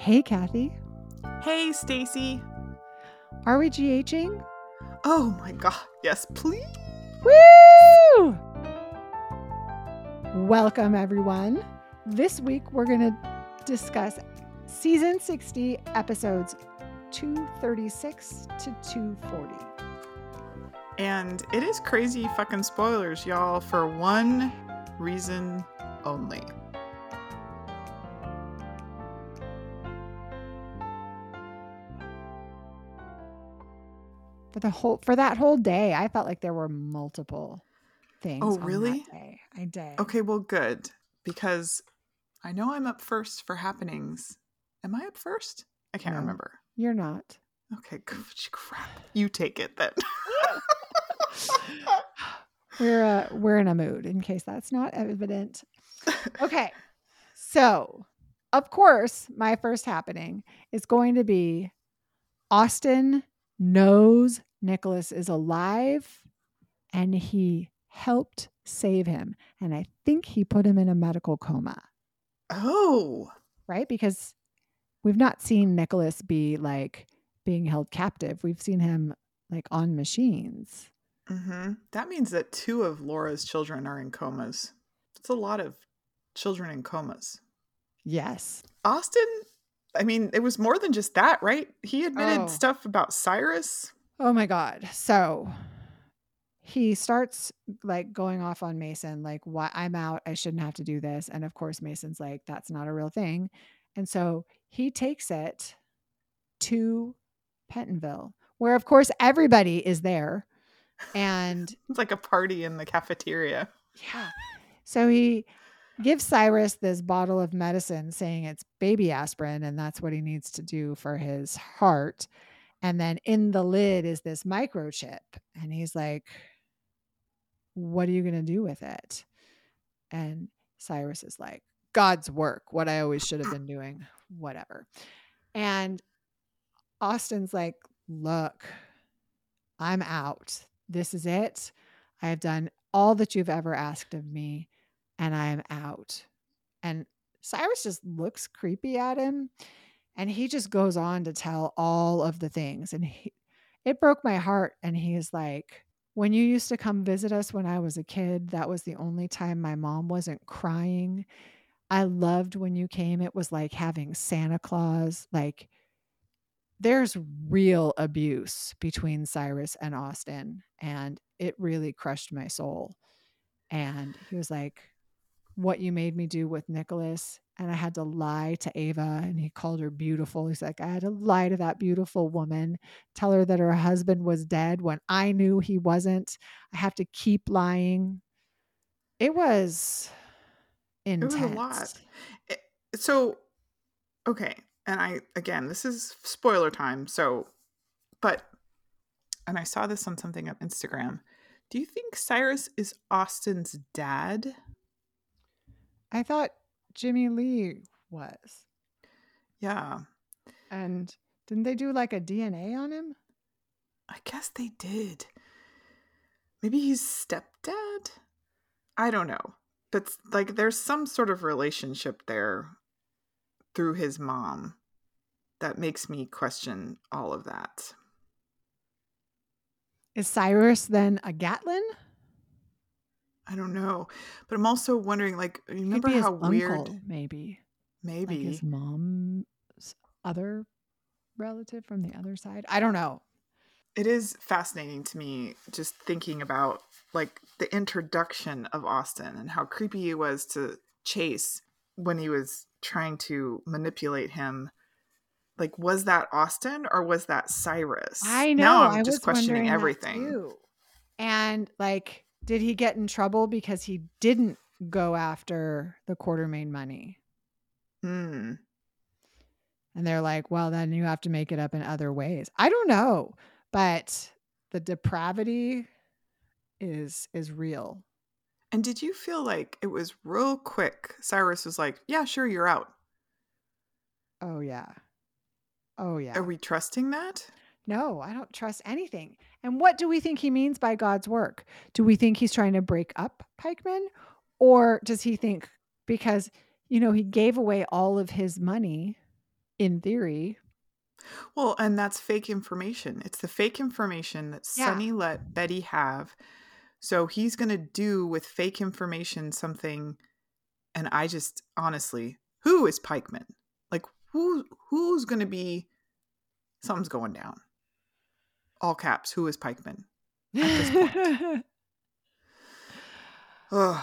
Hey, Kathy. Hey, Stacy. Are we GHing? Oh my god. Yes, please. Woo! Welcome, everyone. This week, we're going to discuss season 60, episodes 236 to 240. And it is crazy fucking spoilers, y'all, for one reason only. For the whole for that whole day, I felt like there were multiple things. Oh, on that really? I did. Okay, well, good. Because I know I'm up first for happenings. Am I up first? I can't No. remember. You're not. Okay, crap. You take it then. We're uh, we're in a mood in case that's not evident. Okay. So, of course, my first happening is going to be Austin knows Nicholas is alive and he helped save him. And I think he put him in a medical coma, oh, right? Because we've not seen Nicholas be like being held captive. We've seen him like on machines. Mm-hmm. that means that two of Laura's children are in comas. It's a lot of children in comas. Yes. Austin, I mean, it was more than just that, right? He admitted Oh. stuff about Cyrus. Oh my God. So he starts like going off on Mason, like, why I'm out. I shouldn't have to do this. And of course, Mason's like, that's not a real thing. And so he takes it to Pentonville, where of course everybody is there. And It's like a party in the cafeteria. yeah. So he gives Cyrus this bottle of medicine saying it's baby aspirin and that's what he needs to do for his heart. And then in the lid is this microchip. And he's like, What are you going to do with it? And Cyrus is like, God's work, what I always should have been doing, whatever. And Austin's like, Look, I'm out. This is it. I have done all that you've ever asked of me, and I am out. And Cyrus just looks creepy at him, and he just goes on to tell all of the things. And he, it broke my heart. And he is like, When you used to come visit us when I was a kid, that was the only time my mom wasn't crying. I loved when you came. It was like having Santa Claus. Like, there's real abuse between Cyrus and Austin, and it really crushed my soul. And he was like, What you made me do with Nicholas. And I had to lie to Ava, and he called her beautiful. He's like, I had to lie to that beautiful woman, tell her that her husband was dead when I knew he wasn't. I have to keep lying. It was It intense. was a lot. It- eh, so, okay. And I, again, this is spoiler time. So, but, and I saw this on something on Instagram. Do you think Cyrus is Austin's dad? I thought Jimmy Lee was. Yeah, And didn't they do like a DNA on him? I guess they did. Maybe he's stepdad? I don't know. But like there's some sort of relationship there through his mom that makes me question all of that. Is Cyrus then a Gatlin? I don't know. But I'm also wondering like remember how weird uncle, maybe. maybe Like his mom's other relative from the other side. I don't know. it is fascinating to me just thinking about like the introduction of Austin and how creepy he was to Chase when he was trying to manipulate him. Like, was that Austin or was that Cyrus? I know. Now I'm I was just questioning everything. And like, did he get in trouble because he didn't go after the Quartermaine money? Hmm. And they're like, well, then you have to make it up in other ways. I don't know, but the depravity is is real. And did you feel like it was real quick? Cyrus was like, "Yeah, sure, you're out." Oh yeah. Oh yeah. Are we trusting that? No, I don't trust anything. And what do we think he means by God's work? Do we think he's trying to break up Pikeman? Or does he think because, you know, he gave away all of his money in theory. Well, and that's fake information. It's the fake information that Yeah. Sonny let Betty have. So he's going to do with fake information something and I just honestly, who is Pikeman? Like who who's going to be something's going down. All caps, who is Pikeman? this point. Ugh.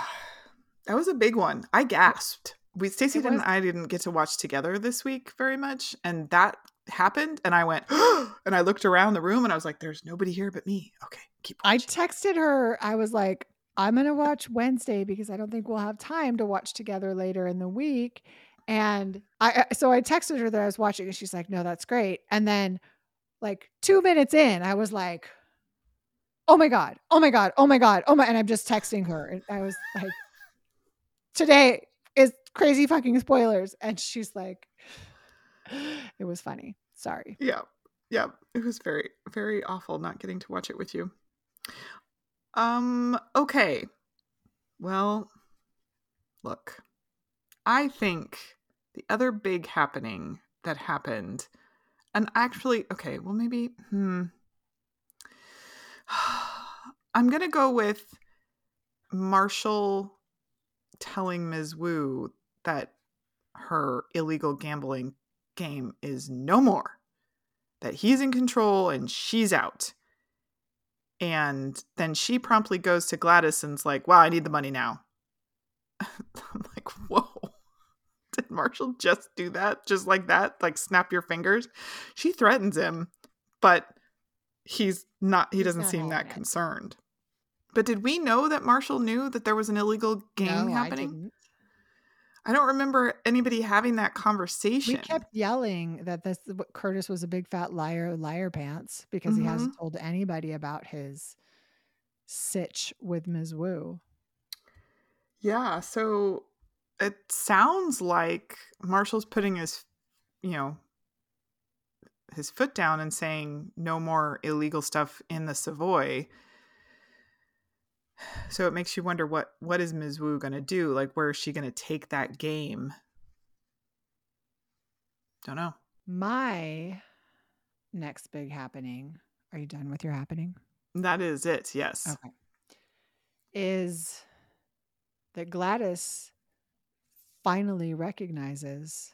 that was a big one. I gasped. We Stacy and I didn't get to watch together this week very much and that happened and I went and I looked around the room and I was like there's nobody here but me. Okay, keep I texted her. I was like, I'm going to watch Wednesday because I don't think we'll have time to watch together later in the week. And I- so I texted her that I was watching and she's like, no, that's great. And then like two minutes in, I was like, oh my God, oh my God, oh my God, oh my. And I'm just texting her. And I was like, today is crazy fucking spoilers. And she's like, it was funny. Sorry. Yeah. Yeah. It was very, very awful not getting to watch it with you. Um, okay. Well, look. I think the other big happening that happened, and actually, okay, well, maybe, hmm. I'm going to go with Marshall telling Ms. Wu that her illegal gambling game is no more, that he's in control and she's out. And then she promptly goes to Gladys and's like, wow, I need the money now. I'm like, whoa. Did Marshall just do that? Just like that? Like snap your fingers? She threatens him, but he's not, he doesn't not seem that it. concerned. But did we know that Marshall knew that there was an illegal game No, I happening? didn't. I don't remember anybody having that conversation. We kept yelling that this what Curtis was a big fat liar, liar pants because he hasn't Mm-hmm. told anybody about his sitch with Ms. Wu. Yeah, so it sounds like Marshall's putting his, you know, his foot down and saying no more illegal stuff in the Savoy. So it makes you wonder what what is Ms. Wu going to do? Like where is she going to take that game? Don't know. My next big happening. Are you done with your happening? That is it. Yes. Okay. Is that Gladys finally recognizes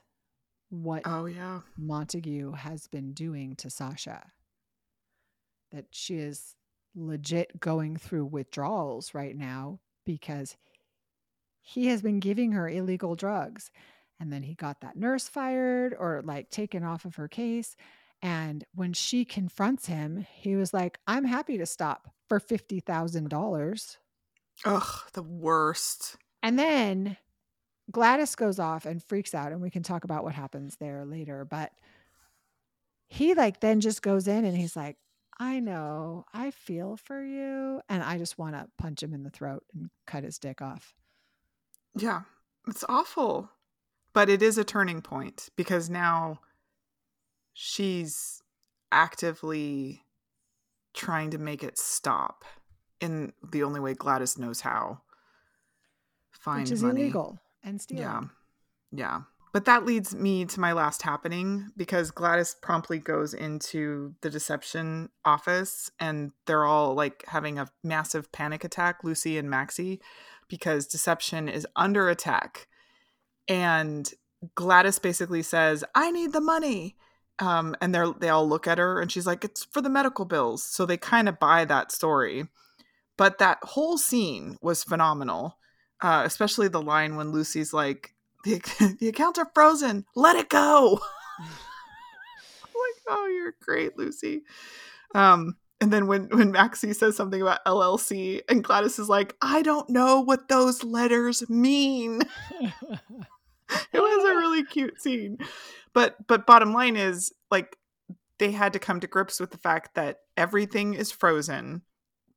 what Oh yeah. Montague has been doing to Sasha. That she is legit going through withdrawals right now because he has been giving her illegal drugs. And then he got that nurse fired or like taken off of her case. And when she confronts him, he was like, I'm happy to stop for $50,000. Ugh, the worst. And then Gladys goes off and freaks out, and we can talk about what happens there later. But he like then just goes in and he's like, I know, I feel for you. And I just want to punch him in the throat and cut his dick off. Yeah, it's awful. But it is a turning point because now she's actively trying to make it stop in the only way Gladys knows how. Find which is money. illegal and stealing. Yeah. Yeah. But that leads me to my last happening because Gladys promptly goes into the deception office and they're all like having a massive panic attack, Lucy and Maxie, because deception is under attack. And Gladys basically says, I need the money. Um, and they're they all look at her and she's like, It's for the medical bills. So they kind of buy that story. But that whole scene was phenomenal. Uh, especially the line when Lucy's like, the, the accounts are frozen. Let it go. like, oh, you're great, Lucy. Um, and then when when Maxie says something about LLC, and Gladys is like, I don't know what those letters mean. it was a really cute scene. But but bottom line is like they had to come to grips with the fact that everything is frozen.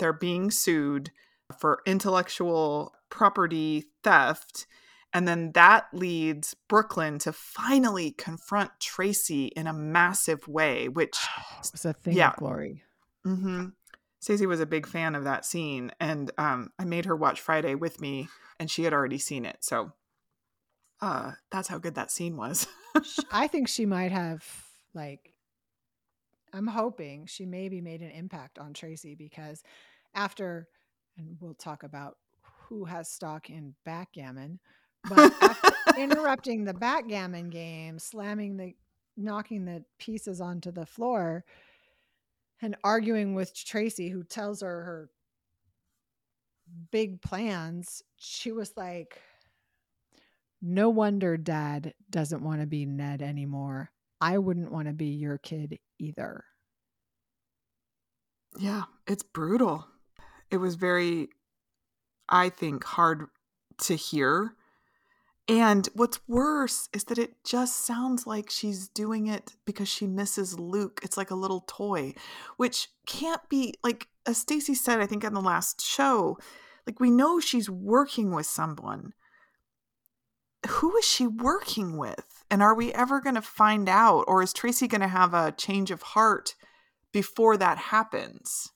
They're being sued for intellectual property theft. And then that leads Brooklyn to finally confront Tracy in a massive way, which was a thing Yeah. of glory. hmm Stacy was a big fan of that scene. And um, I made her watch Friday with me, and she had already seen it. So uh that's how good that scene was. I think she might have like I'm hoping she maybe made an impact on Tracy because after and we'll talk about who has stock in backgammon, but after interrupting the backgammon game, slamming the knocking the pieces onto the floor and arguing with Tracy who tells her her big plans, she was like no wonder dad doesn't want to be Ned anymore. I wouldn't want to be your kid either. Yeah, it's brutal. It was very, I think, hard to hear. And what's worse is that it just sounds like she's doing it because she misses Luke. It's like a little toy, which can't be like as Stacy said, I think on the last show, like we know she's working with someone. Who is she working with? And are we ever going to find out? Or is Tracy going to have a change of heart before that happens?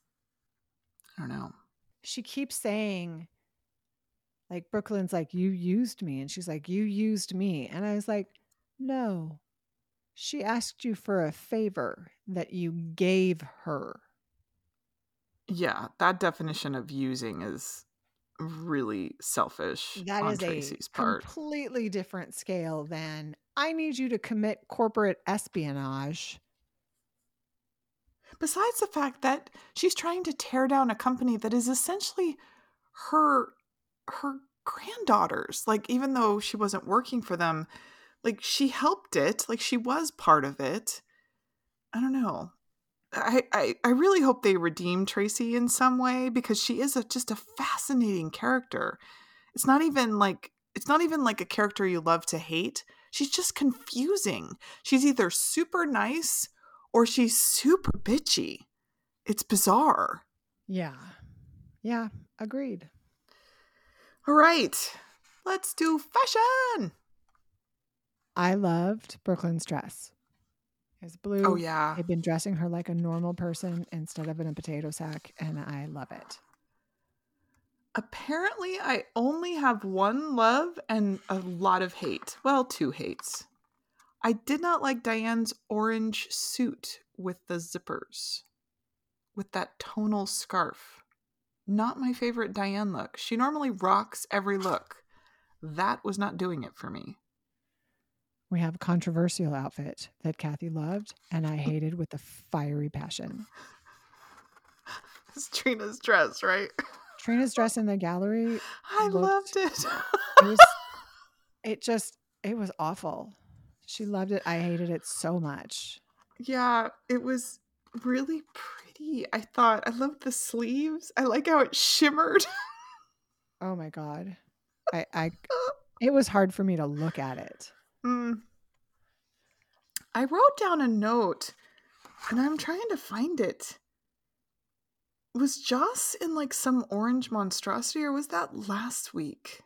I don't know. She keeps saying, like, Brooklyn's like, you used me. And she's like, you used me. And I was like, no. She asked you for a favor that you gave her. Yeah, that definition of using is really selfish That on is Tracy's a part. completely different scale than I need you to commit corporate espionage. Besides the fact that she's trying to tear down a company that is essentially her her granddaughters. Like even though she wasn't working for them, like she helped it, like she was part of it. I don't know. I, I, I really hope they redeem Tracy in some way because she is a, just a fascinating character. It's not even like it's not even like a character you love to hate. She's just confusing. She's either super nice or she's super bitchy. It's bizarre. Yeah. Yeah. Agreed. Right. Let's do fashion. I loved Brooklyn's dress. It's blue. Oh yeah. They've been dressing her like a normal person instead of in a potato sack, and I love it. Apparently, I only have one love and a lot of hate. Well, two hates. I did not like Diane's orange suit with the zippers, with that tonal scarf. Not my favorite Diane look. She normally rocks every look. That was not doing it for me. We have a controversial outfit that Kathy loved and I hated with a fiery passion. It's Trina's dress, right? Trina's dress in the gallery, I Looked- loved it. it, was, it just, it was awful. She loved it. I hated it so much. yeah, it was really pretty. I thought I loved the sleeves. I like how it shimmered. Oh my God. I, I, it was hard for me to look at it. Mm. I wrote down a note and I'm trying to find it. Was Joss in like some orange monstrosity or was that last week?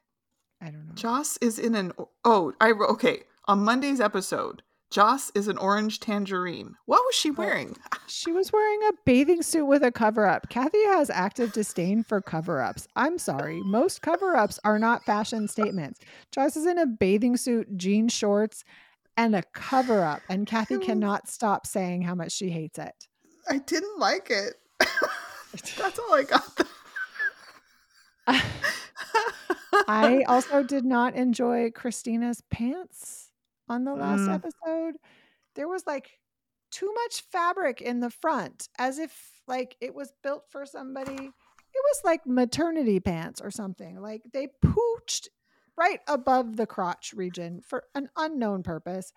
I don't know. Joss is in an oh, I okay, on Monday's episode. Joss is an orange tangerine. What was she wearing? She was wearing a bathing suit with a cover up. Kathy has active disdain for cover ups. I'm sorry. Most cover ups are not fashion statements. Joss is in a bathing suit, jean shorts, and a cover up. And Kathy cannot stop saying how much she hates it. I didn't like it. That's all I got. I also did not enjoy Kristina's pants on the last Mm. episode. There was like too much fabric in the front, as if like it was built for somebody. It was like maternity pants or something. Like they pooched right above the crotch region for an unknown purpose.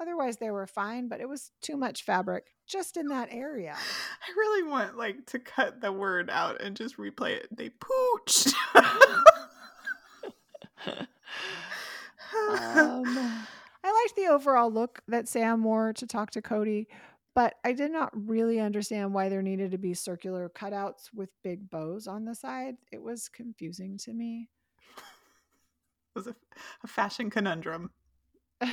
Otherwise, they were fine, but it was too much fabric just in that area. I really want like to cut the word out and just replay it. They pooched. Um, I liked the overall look that Sam wore to talk to Cody, but I did not really understand why there needed to be circular cutouts with big bows on the side. It was confusing to me. it was a, a fashion conundrum.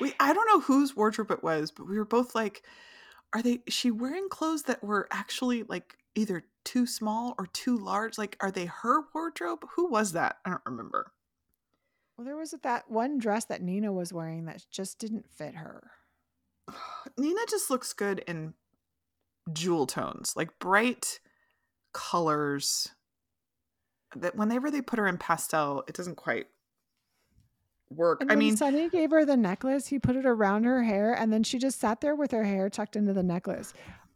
We I don't know whose wardrobe it was, but we were both like, are they is she wearing clothes that were actually like either too small or too large? Like, are they her wardrobe? Who was that? I don't remember. Well, there was that one dress that Nina was wearing that just didn't fit her. Nina just looks good in jewel tones, like bright colors. That whenever they put her in pastel, it doesn't quite work. I mean, Sonny gave her the necklace, he put it around her hair and then she just sat there with her hair tucked into the necklace.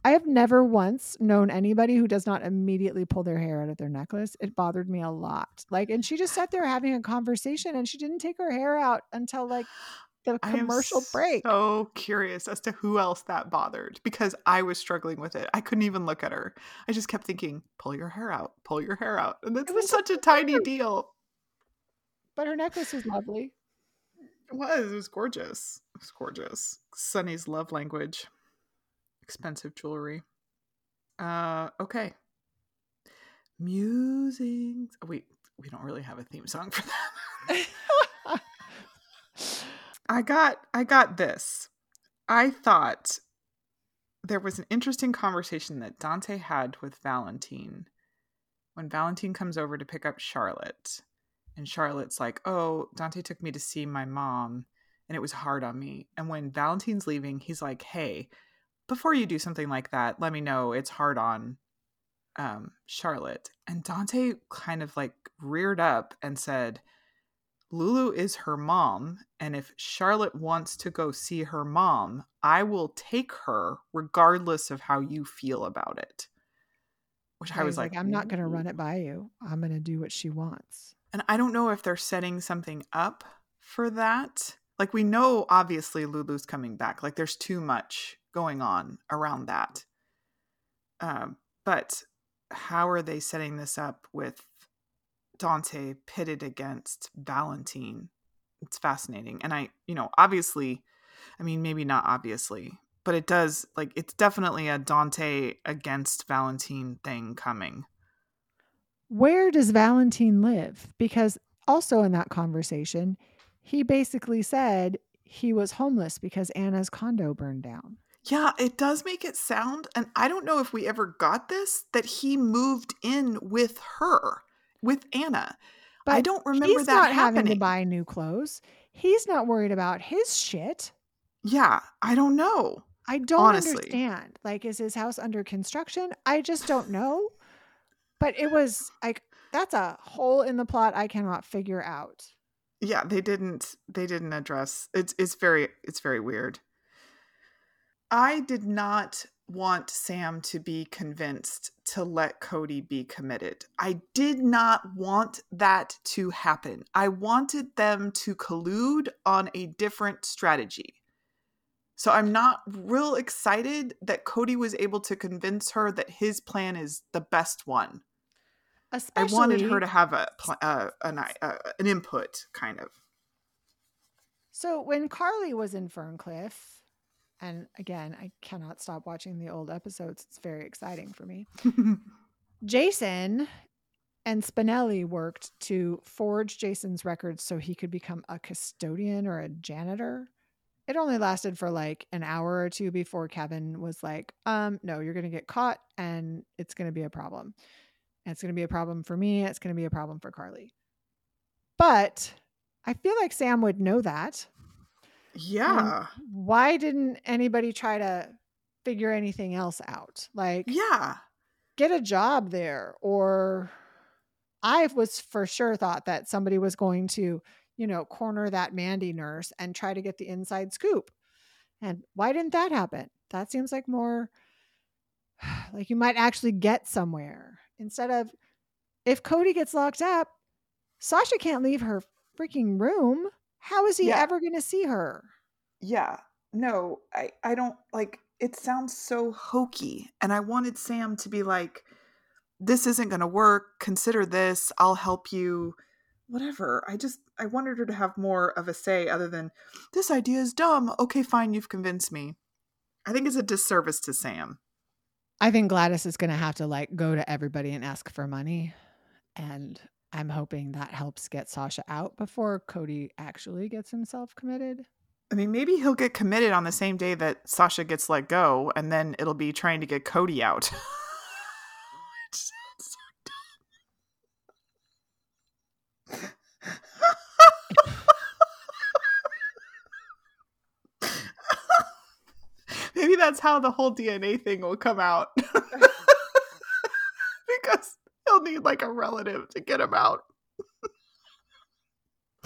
I have never once known anybody who does not immediately pull their hair out of their necklace. It bothered me a lot. Like, and she just sat there having a conversation and she didn't take her hair out until like the commercial break. So curious as to who else that bothered because I was struggling with it. I couldn't even look at her. I just kept thinking, "Pull your hair out, pull your hair out," and that's It was such a tiny deal. But her necklace was lovely. It was. It was gorgeous. It was gorgeous. Sonny's love language. Expensive jewelry. Uh, okay. Musings. Oh, wait, we don't really have a theme song for that. I got I got this. I thought there was an interesting conversation that Dante had with Valentin when Valentin comes over to pick up Charlotte. And Charlotte's like, "Oh, Dante took me to see my mom and it was hard on me." And when Valentin's leaving, he's like, "Hey, before you do something like that, let me know it's hard on um Charlotte." And Dante kind of like reared up and said, Lulu is her mom, and if Charlotte wants to go see her mom, I will take her regardless of how you feel about it. Which I I was like, like, I'm not going to run it by you. I'm going to do what she wants. And I don't know if they're setting something up for that. Like, we know obviously Lulu's coming back. Like, there's too much going on around that. Um, but how are they setting this up with Dante pitted against Valentin? It's fascinating. And I, you know, obviously, I mean, maybe not obviously, but it does, like, it's definitely a Dante against Valentin thing coming. Where does Valentin live? Because also in that conversation, he basically said he was homeless because Anna's condo burned down. Yeah, it does make it sound, and I don't know if we ever got this, that he moved in with her, with Anna. But I don't remember he's that not having to buy new clothes. He's not worried about his shit. Yeah, I don't know. I don't Honestly. understand. Like, is his house under construction? I just don't know. But it was like that's a hole in the plot I cannot figure out. Yeah, they didn't they didn't address it's it's very it's very weird. I did not want Sam to be convinced to let Cody be committed. I did not want that to happen. I wanted them to collude on a different strategy. So I'm not real excited that Cody was able to convince her that his plan is the best one. Especially I wanted her to have a uh, an uh, an input kind of. So when Carly was in Ferncliff, and again, I cannot stop watching the old episodes. It's very exciting for me. Jason and Spinelli worked to forge Jason's records so he could become a custodian or a janitor. It only lasted for like an hour or two before Kevin was like, um, no, you're going to get caught and it's going to be a problem. And it's going to be a problem for me. It's going to be a problem for Carly. But I feel like Sam would know that. yeah. Why didn't anybody try to figure anything else out? Like, Yeah. get a job there or i was for sure thought that somebody was going to you know corner that mandy nurse and try to get the inside scoop and why didn't that happen that seems like more like you might actually get somewhere instead of if cody gets locked up sasha can't leave her freaking room how is he Yeah. ever going to see her Yeah. No, I I don't like it sounds so hokey and I wanted Sam to be like this isn't going to work. Consider this. I'll help you. Whatever. I just I wanted her to have more of a say other than this idea is dumb. Okay, fine, you've convinced me. I think it's a disservice to Sam. I think Gladys is going to have to like go to everybody and ask for money. And I'm hoping that helps get Sasha out before Cody actually gets himself committed. I mean, maybe he'll get committed on the same day that Sasha gets let go, and then it'll be trying to get Cody out. It sounds so dumb. Maybe that's how the whole DNA thing will come out. because he'll need like a relative to get him out.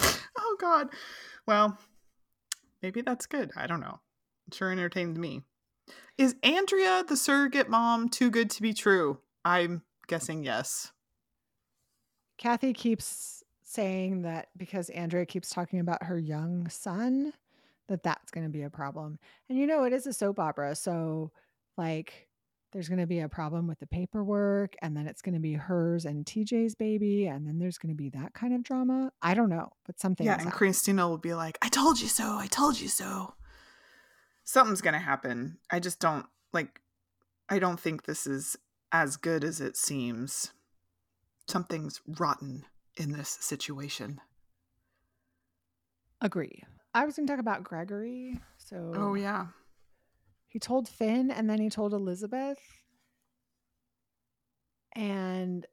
oh god. Well, maybe that's good. I don't know. It sure entertained me. Is Andrea the surrogate mom too good to be true? I'm guessing yes. Kathy keeps saying that because Andrea keeps talking about her young son, that that's going to be a problem. And you know, it is a soap opera. So, like, there's going to be a problem with the paperwork, and then it's going to be hers and TJ's baby, and then there's going to be that kind of drama. I don't know, but something. Yeah, and happening. Kristina will be like, I told you so. I told you so. Something's going to happen. I just don't like, I don't think this is as good as it seems. Something's rotten in this situation. Agree. I was going to talk about Gregory. So, oh yeah, he told Finn, and then he told Elizabeth, and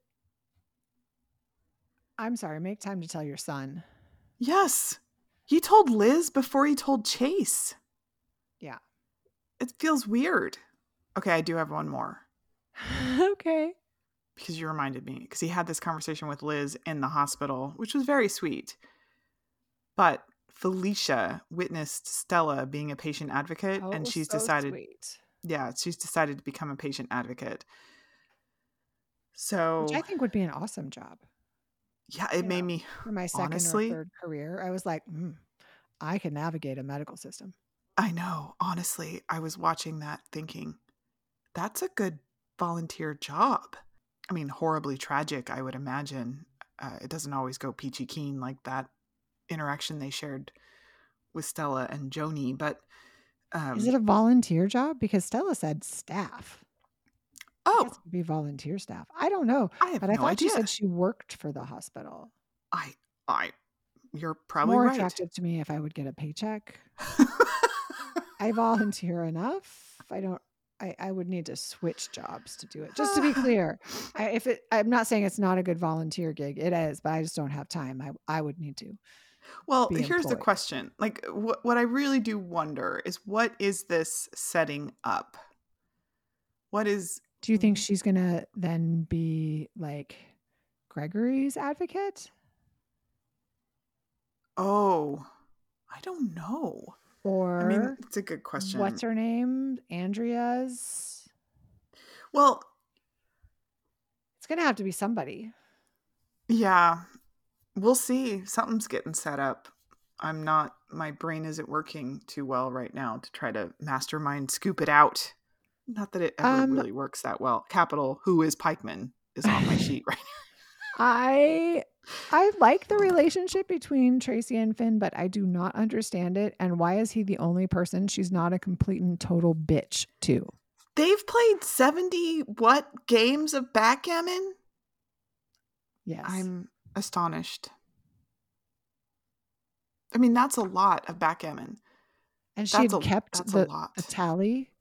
I'm sorry. Make time to tell your son. Yes, he told Liz before he told Chase. Yeah, it feels weird. Okay, I do have one more. okay. Because you reminded me, because he had this conversation with Liz in the hospital, which was very sweet. But Felicia witnessed Stella being a patient advocate, oh, and she's so decided, sweet. yeah, she's decided to become a patient advocate. So, which I think would be an awesome job. Yeah, it you made know, me for my second honestly, or third career. I was like, mm, I can navigate a medical system. I know. Honestly, I was watching that thinking, that's a good volunteer job. I mean, horribly tragic, I would imagine. Uh, it doesn't always go peachy keen like that interaction they shared with Stella and Joni. But um, is it a volunteer job? Because Stella said staff. Oh, be volunteer staff. I don't know. I have but no I thought idea. you said she worked for the hospital. I, I, you're probably more right. attractive to me if I would get a paycheck. I volunteer enough. I don't. I, I would need to switch jobs to do it. Just to be clear, I, if it, I'm not saying it's not a good volunteer gig. It is, but I just don't have time. I I would need to. Well, here's employed. the question. Like what what I really do wonder is what is this setting up? What is Do you think she's going to then be like Gregory's advocate? Oh, I don't know. Or I mean, it's a good question. What's her name? Andrea's. Well, it's going to have to be somebody. Yeah, We'll see. Something's getting set up. I'm not, my brain isn't working too well right now to try to mastermind scoop it out. Not that it ever um, really works that well. Capital, who is Pikeman, is on my sheet right now. I I like the relationship between Tracy and Finn, but I do not understand it. And why is he the only person she's not a complete and total bitch to? They've played 70 what games of backgammon? Yes. I'm astonished. I mean, that's a lot of backgammon. And she had kept the, the, tally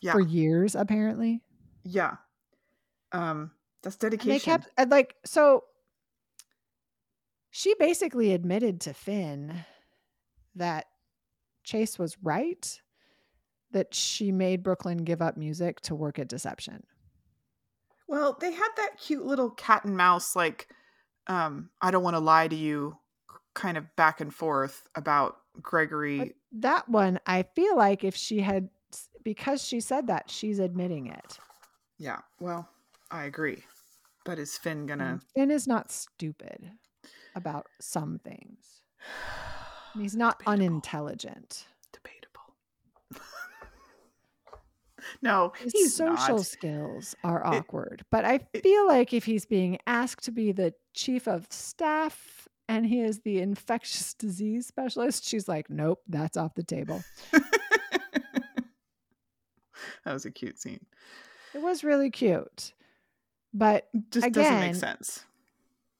yeah. for years, apparently. Yeah. Um, that's dedication. And they kept like so. She basically admitted to Finn that Chase was right, that she made Brooklyn give up music to work at Deception. Well, they had that cute little cat and mouse like um, I don't want to lie to you kind of back and forth about Gregory. But that one, I feel like if she had, because she said that, she's admitting it. Yeah, well, I agree. But is Finn gonna. And Finn is not stupid about some things. He's not Debatable. unintelligent. Debatable. no, his social not. skills are awkward. It, but I feel like if he's being asked to be the chief of staff and he is the infectious disease specialist, she's like, nope, that's off the table. that was a cute scene. It was really cute. But just again, doesn't make sense.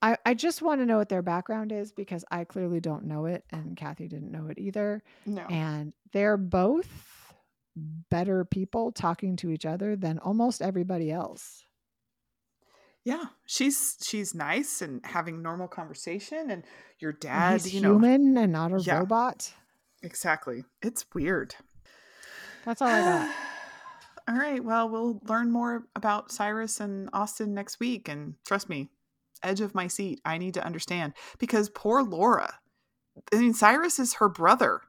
I, I just want to know what their background is because I clearly don't know it and Kathy didn't know it either. No. And they're both better people talking to each other than almost everybody else. Yeah, she's she's nice and having normal conversation, and your dad, He's you human know, and not a yeah, robot. Exactly. It's weird. That's all I got. All right. Well, we'll learn more about Cyrus and Austin next week. And trust me, edge of my seat. I need to understand because poor Laura. I mean, Cyrus is her brother.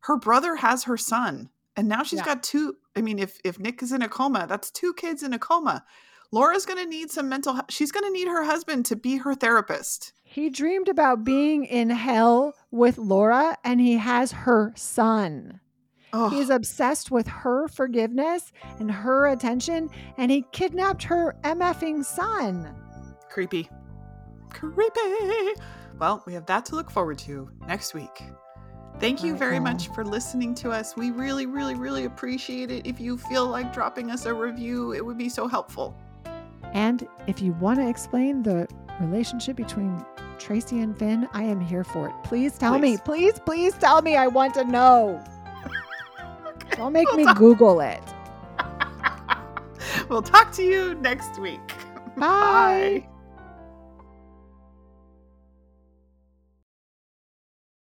Her brother has her son, and now she's Yeah. got two. I mean, if if Nick is in a coma, that's two kids in a coma. Laura's going to need some mental. She's going to need her husband to be her therapist. He dreamed about being in hell with Laura, and he has her son. Oh, He's obsessed with her forgiveness and her attention, and he kidnapped her MFing son. creepy, creepy. Well, we have that to look forward to next week. Thank you very much for listening to us. We really, really, really appreciate it. If you feel like dropping us a review, it would be so helpful. And if you want to explain the relationship between Tracy and Finn, I am here for it. Please tell me. Please. Please, please tell me. I want to know. Don't make We'll me talk- Google it. we'll talk to you next week. Bye. Bye.